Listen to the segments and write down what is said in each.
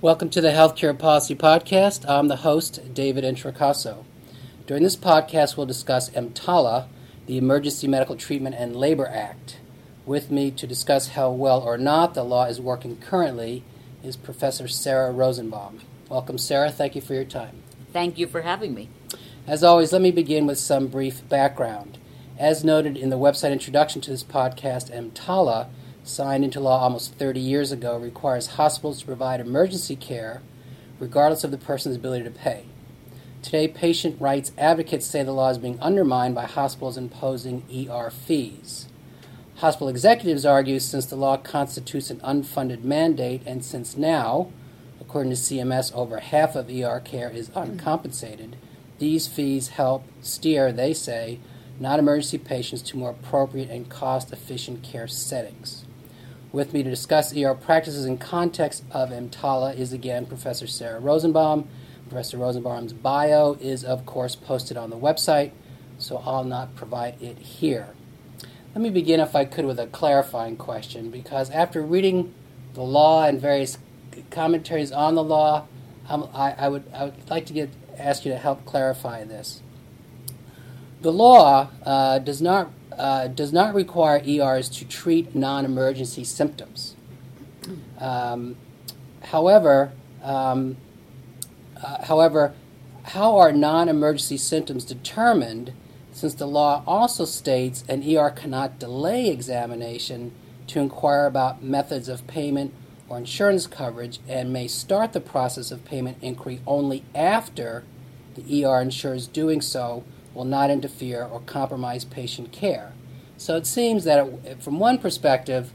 Welcome to the Healthcare Policy Podcast. I'm the host, David Introcaso. During this podcast, we'll discuss EMTALA, the Emergency Medical Treatment and Labor Act. With me to discuss how well or not the law is working currently is Professor Sara Rosenbaum. Welcome, Sara. Thank you for your time. Thank you for having me. As always, let me begin with some brief background. As noted in the website introduction to this podcast, EMTALA signed into law almost 30 years ago, requires hospitals to provide emergency care regardless of the person's ability to pay. Today, patient rights advocates say the law is being undermined by hospitals imposing ER fees. Hospital executives argue since the law constitutes an unfunded mandate and since now, according to CMS, over half of ER care is uncompensated, these fees help steer, they say, non emergency patients to more appropriate and cost efficient care settings. With me to discuss ER practices in context of EMTALA is again Professor Sara Rosenbaum. Professor Rosenbaum's bio is, of course, posted on the website, so I'll not provide it here. Let me begin, if I could, with a clarifying question, because after reading the law and various commentaries on the law, um, I, I, would, I would like to get, ask you to help clarify this. The law uh, does not uh, does not require ERs to treat non emergency symptoms. Um, however, um, uh, however, how are non emergency symptoms determined since the law also states an ER cannot delay examination to inquire about methods of payment or insurance coverage and may start the process of payment inquiry only after the ER ensures doing so will not interfere or compromise patient care. So it seems that, it, from one perspective,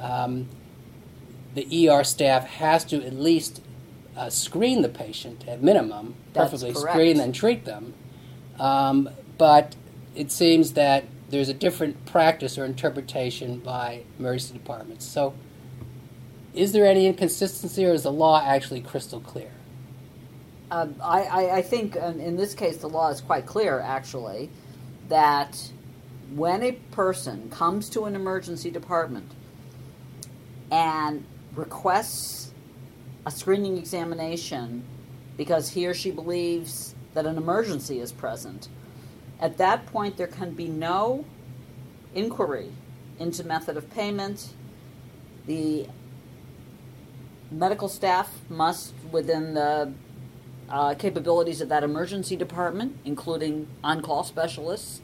um, the ER staff has to at least uh, screen the patient at minimum, That's perfectly correct. screen and treat them. Um, but it seems that there's a different practice or interpretation by emergency departments. So, is there any inconsistency, or is the law actually crystal clear? Um, I, I, I think um, in this case the law is quite clear, actually, that when a person comes to an emergency department and requests a screening examination because he or she believes that an emergency is present, at that point there can be no inquiry into method of payment. The medical staff must, within the uh, capabilities of that emergency department, including on call specialists,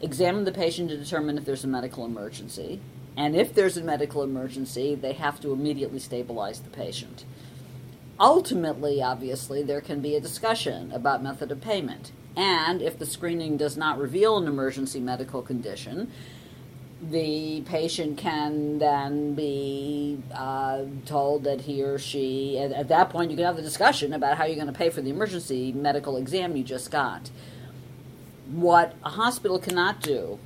examine the patient to determine if there's a medical emergency. And if there's a medical emergency, they have to immediately stabilize the patient. Ultimately, obviously, there can be a discussion about method of payment. And if the screening does not reveal an emergency medical condition, the patient can then be uh, told that he or she, at, at that point, you can have the discussion about how you're going to pay for the emergency medical exam you just got. What a hospital cannot do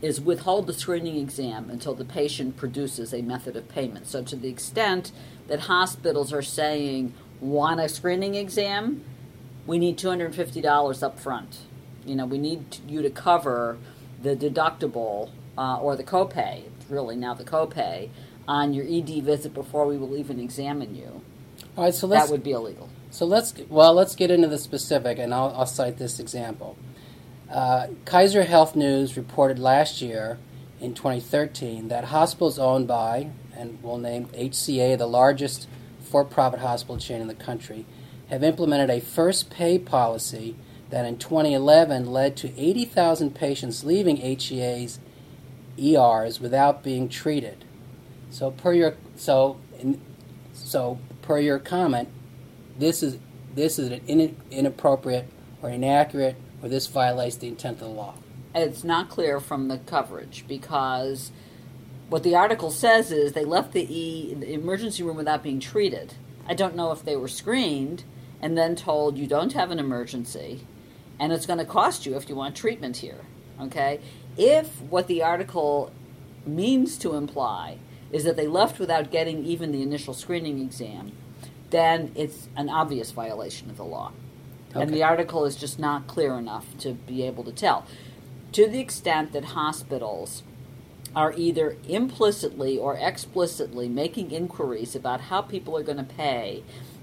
is withhold the screening exam until the patient produces a method of payment. So, to the extent that hospitals are saying, want a screening exam, we need $250 up front. You know, we need you to cover the deductible uh, or the copay, really now the copay, on your ED visit before we will even examine you. All right, so that would be illegal. So let's well let's get into the specific, and I'll, I'll cite this example. Uh, Kaiser Health News reported last year in 2013 that hospitals owned by, and we'll name HCA, the largest for profit hospital chain in the country, have implemented a first pay policy that in 2011 led to 80,000 patients leaving HCA's ERs without being treated. So per your so so per your comment, this is this is an in, inappropriate or inaccurate or this violates the intent of the law. It's not clear from the coverage because what the article says is they left the, e, the emergency room without being treated. I don't know if they were screened and then told you don't have an emergency and it's going to cost you if you want treatment here. Okay? If what the article means to imply is that they left without getting even the initial screening exam, then it's an obvious violation of the law. Okay. And the article is just not clear enough to be able to tell. To the extent that hospitals are either implicitly or explicitly making inquiries about how people are going to pay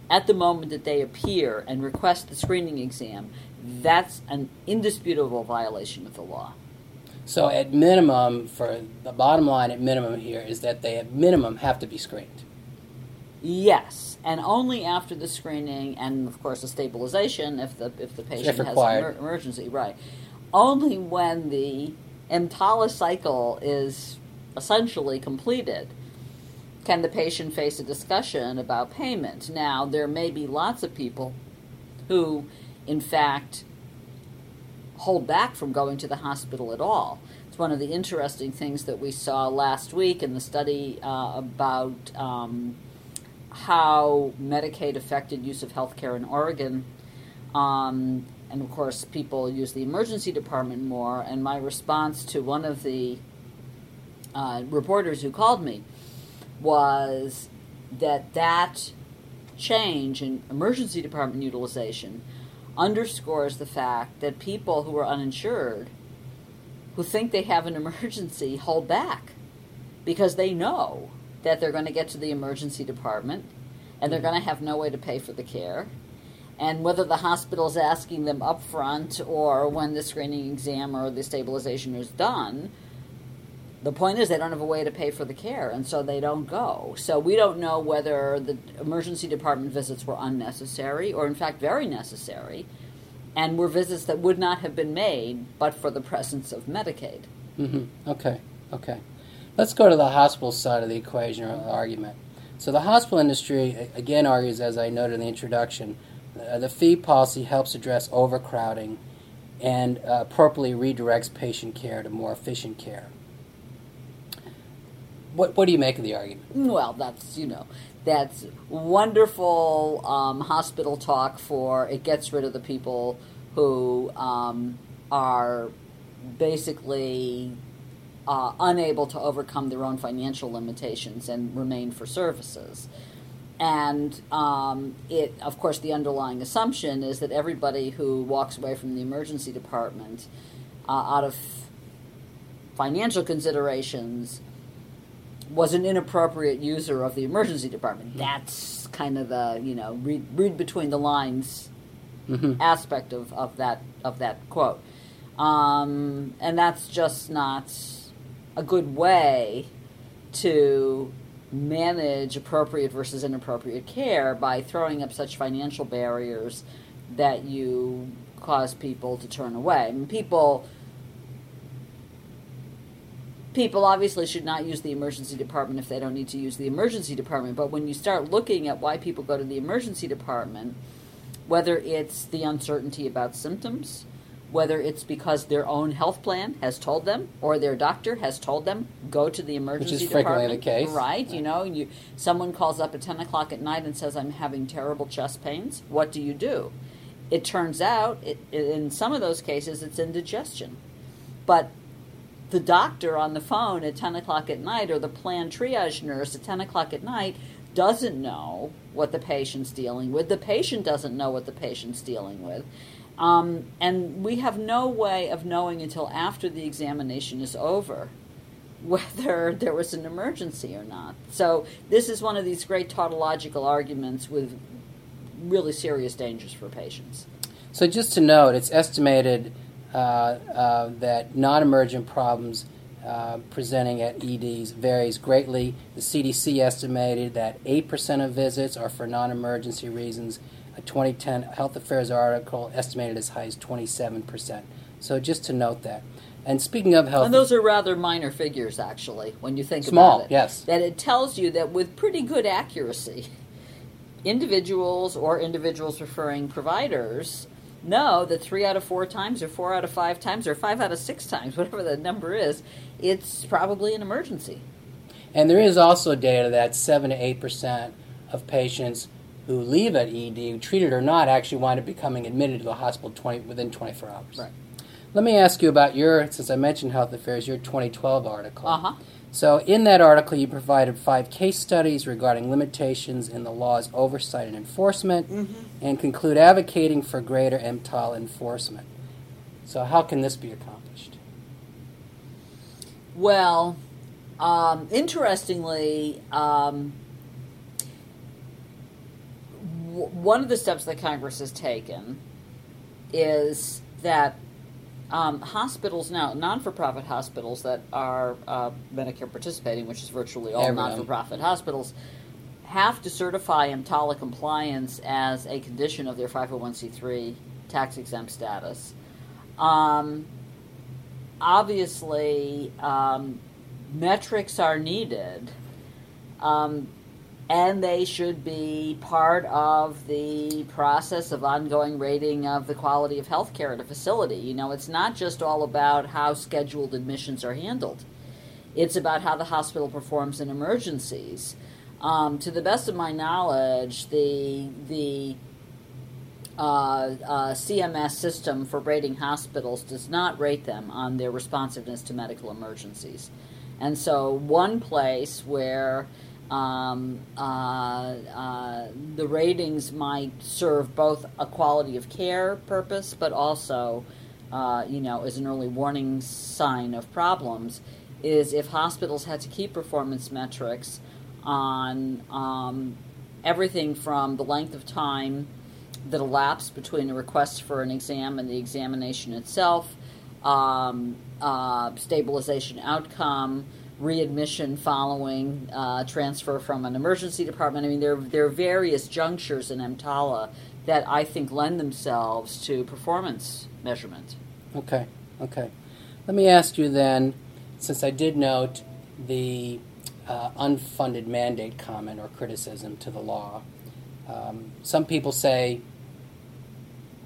at the moment that they appear and request the screening exam, that's an indisputable violation of the law. So, at minimum, for the bottom line, at minimum here is that they at minimum have to be screened. Yes, and only after the screening and, of course, the stabilization if the if the patient If has an emer- emergency. Right. Only when the EMTALA cycle is essentially completed can the patient face a discussion about payment. Now, there may be lots of people who, in fact, hold back from going to the hospital at all. It's one of the interesting things that we saw last week in the study uh, about um, how Medicaid affected use of healthcare in Oregon. Um, and of course, people use the emergency department more. And my response to one of the uh, reporters who called me was that that change in emergency department utilization underscores the fact that people who are uninsured who think they have an emergency hold back because they know that they're going to get to the emergency department and they're going to have no way to pay for the care. And whether the hospital's asking them up front or when the screening exam or the stabilization is done the point is they don't have a way to pay for the care and so they don't go so we don't know whether the emergency department visits were unnecessary or in fact very necessary and were visits that would not have been made but for the presence of medicaid hmm Okay, okay. Let's go to the hospital side of the equation or the argument. So the hospital industry again argues, as I noted in the introduction, uh, the fee policy helps address overcrowding and uh, appropriately redirects patient care to more efficient care. What, what do you make of the argument? Well, that's you know, that's wonderful um, hospital talk for it gets rid of the people who um, are basically uh, unable to overcome their own financial limitations and remain for services. And um, it, of course, the underlying assumption is that everybody who walks away from the emergency department uh, out of financial considerations was an inappropriate user of the emergency department. That's kind of the you know read, read between the lines Mhm. aspect of, of that of that quote, um, and that's just not a good way to manage appropriate versus inappropriate care by throwing up such financial barriers that you cause people to turn away. I mean, people people obviously should not use the emergency department if they don't need to use the emergency department. But when you start looking at why people go to the emergency department, whether it's the uncertainty about symptoms, whether it's because their own health plan has told them or their doctor has told them go to the emergency Which is department. frequently the case. right? You know, you someone calls up at ten o'clock at night and says I'm having terrible chest pains. What do you do? It turns out, it, in some of those cases, it's indigestion, but the doctor on the phone at 10 o'clock at night or the plan triage nurse at 10 o'clock at night doesn't know what the patient's dealing with. The patient doesn't know what the patient's dealing with. Um, and we have no way of knowing until after the examination is over whether there was an emergency or not. So, this is one of these great tautological arguments with really serious dangers for patients. So just to note, it's estimated that non-emergent problems uh, presenting at EDs varies greatly. The CDC estimated that 8% of visits are for non-emergency reasons. A 2010 Health Affairs article estimated as high as 27%. So just to note that. And speaking of health, And those are rather minor figures, actually, when you think Small, about it. yes. That it tells you that with pretty good accuracy, individuals or individuals referring providers know that three out of four times, or four out of five times, or five out of six times, whatever the number is, it's probably an emergency. And there is also data that 7 to 8% of patients who leave at ED, treated or not, actually wind up becoming admitted to the hospital 20, within 24 hours. Right. Let me ask you about your, since I mentioned Health Affairs, your 2012 article. Uh huh. So, in that article, you provided five case studies regarding limitations in the law's oversight and enforcement and conclude advocating for greater EMTALA enforcement. So, how can this be accomplished? Well, Um, interestingly, um, w- one of the steps that Congress has taken is that um, hospitals now, non-for-profit hospitals that are uh, Medicare participating, which is virtually all Everyone. non-for-profit hospitals, have to certify EMTALA compliance as a condition of their 501c3 tax exempt status. Um, obviously, um, metrics are needed, um, and they should be part of the process of ongoing rating of the quality of health care at a facility. You know, it's not just all about how scheduled admissions are handled. It's about how the hospital performs in emergencies. Um, to the best of my knowledge, the the uh, uh, CMS system for rating hospitals does not rate them on their responsiveness to medical emergencies. And so, one place where um, uh, uh, the ratings might serve both a quality of care purpose, but also, uh, you know, as an early warning sign of problems, is if hospitals had to keep performance metrics on um, everything from the length of time that elapsed between a request for an exam and the examination itself, um, uh, stabilization outcome, readmission following uh, transfer from an emergency department. I mean, there, there are various junctures in EMTALA that I think lend themselves to performance measurement. Okay, okay. Let me ask you then, since I did note the uh, unfunded mandate comment or criticism to the law, um, some people say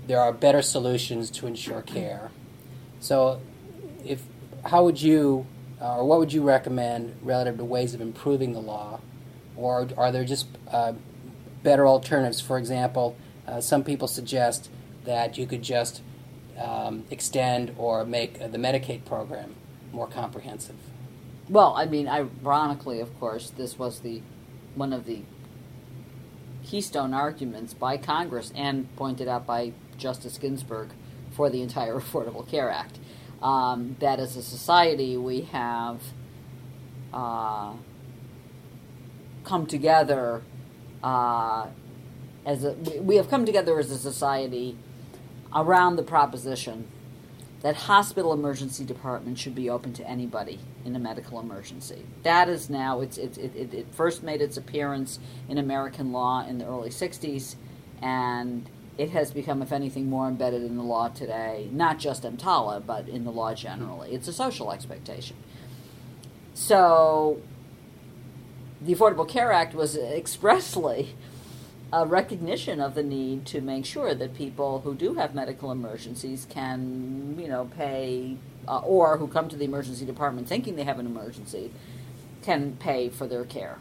there are better solutions to ensure care. So, if how would you, uh, or what would you recommend relative to ways of improving the law, or are there just uh, better alternatives? For example, uh, some people suggest that you could just um, extend or make uh, the Medicaid program more comprehensive. Well, I mean, ironically, of course, this was the one of the keystone arguments by Congress and pointed out by Justice Ginsburg for the entire Affordable Care Act. Um, that as a society we have uh, come together uh, as a, we- have come together as a society around the proposition that hospital emergency departments should be open to anybody in a medical emergency. That is now it's it, it, it, it first made its appearance in American law in the early '60s, and it has become, if anything, more embedded in the law today. Not just EMTALA, but in the law generally. It's a social expectation. So, the Affordable Care Act was expressly a recognition of the need to make sure that people who do have medical emergencies can, you know, pay, uh, or who come to the emergency department thinking they have an emergency, can pay for their care.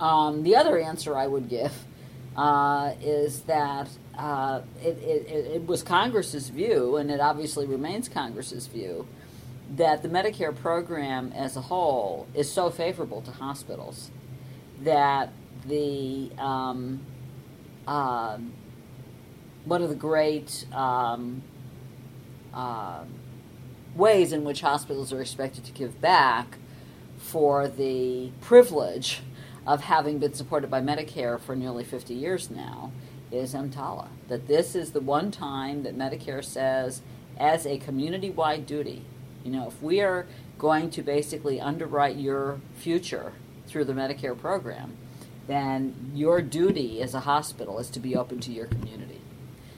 Um, the other answer I would give uh, is that uh, it, it, it was Congress's view, and it obviously remains Congress's view, that the Medicare program as a whole is so favorable to hospitals that the um, um, one of the great um, uh, ways in which hospitals are expected to give back for the privilege of having been supported by Medicare for nearly 50 years now is EMTALA. That this is the one time that Medicare says, as a community wide duty, you know, if we are going to basically underwrite your future through the Medicare program, then your duty as a hospital is to be open to your community.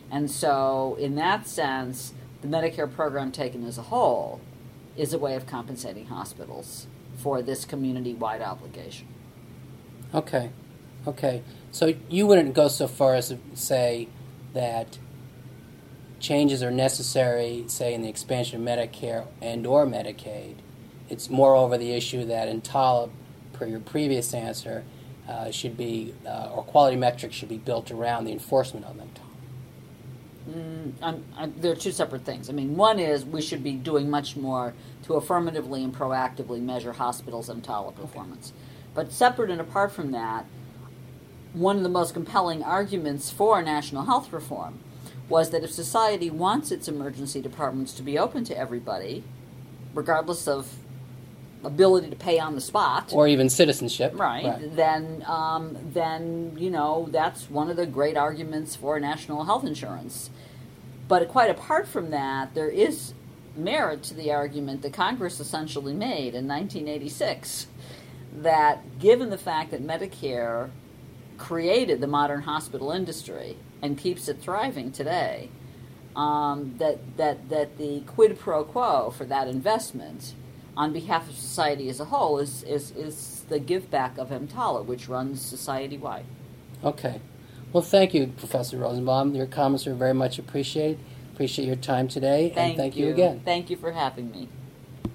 And so, in that sense, the Medicare program taken as a whole is a way of compensating hospitals for this community wide obligation. Okay, okay. So you wouldn't go so far as to say that changes are necessary, say in the expansion of Medicare and or Medicaid. It's more moreover the issue that in per your previous answer, uh, should be uh, or quality metrics should be built around the enforcement of them. Mm, I'm, I'm, there are two separate things. I mean, one is we should be doing much more to affirmatively and proactively measure hospitals' EMTALA performance. But separate and apart from that, one of the most compelling arguments for national health reform was that if society wants its emergency departments to be open to everybody, regardless of ability to pay on the spot, or even citizenship. right, then um, then you know that's one of the great arguments for national health insurance. But quite apart from that, there is merit to the argument that Congress essentially made in 1986 that given the fact that Medicare created the modern hospital industry and keeps it thriving today, um, that, that, that the quid pro quo for that investment on behalf of society as a whole is, is, is the give back of EMTALA, which runs society wide. Okay. Well, thank you, Professor Rosenbaum. Your comments are very much appreciated. Appreciate your time today, Thank and thank you. you again. Thank you for having me.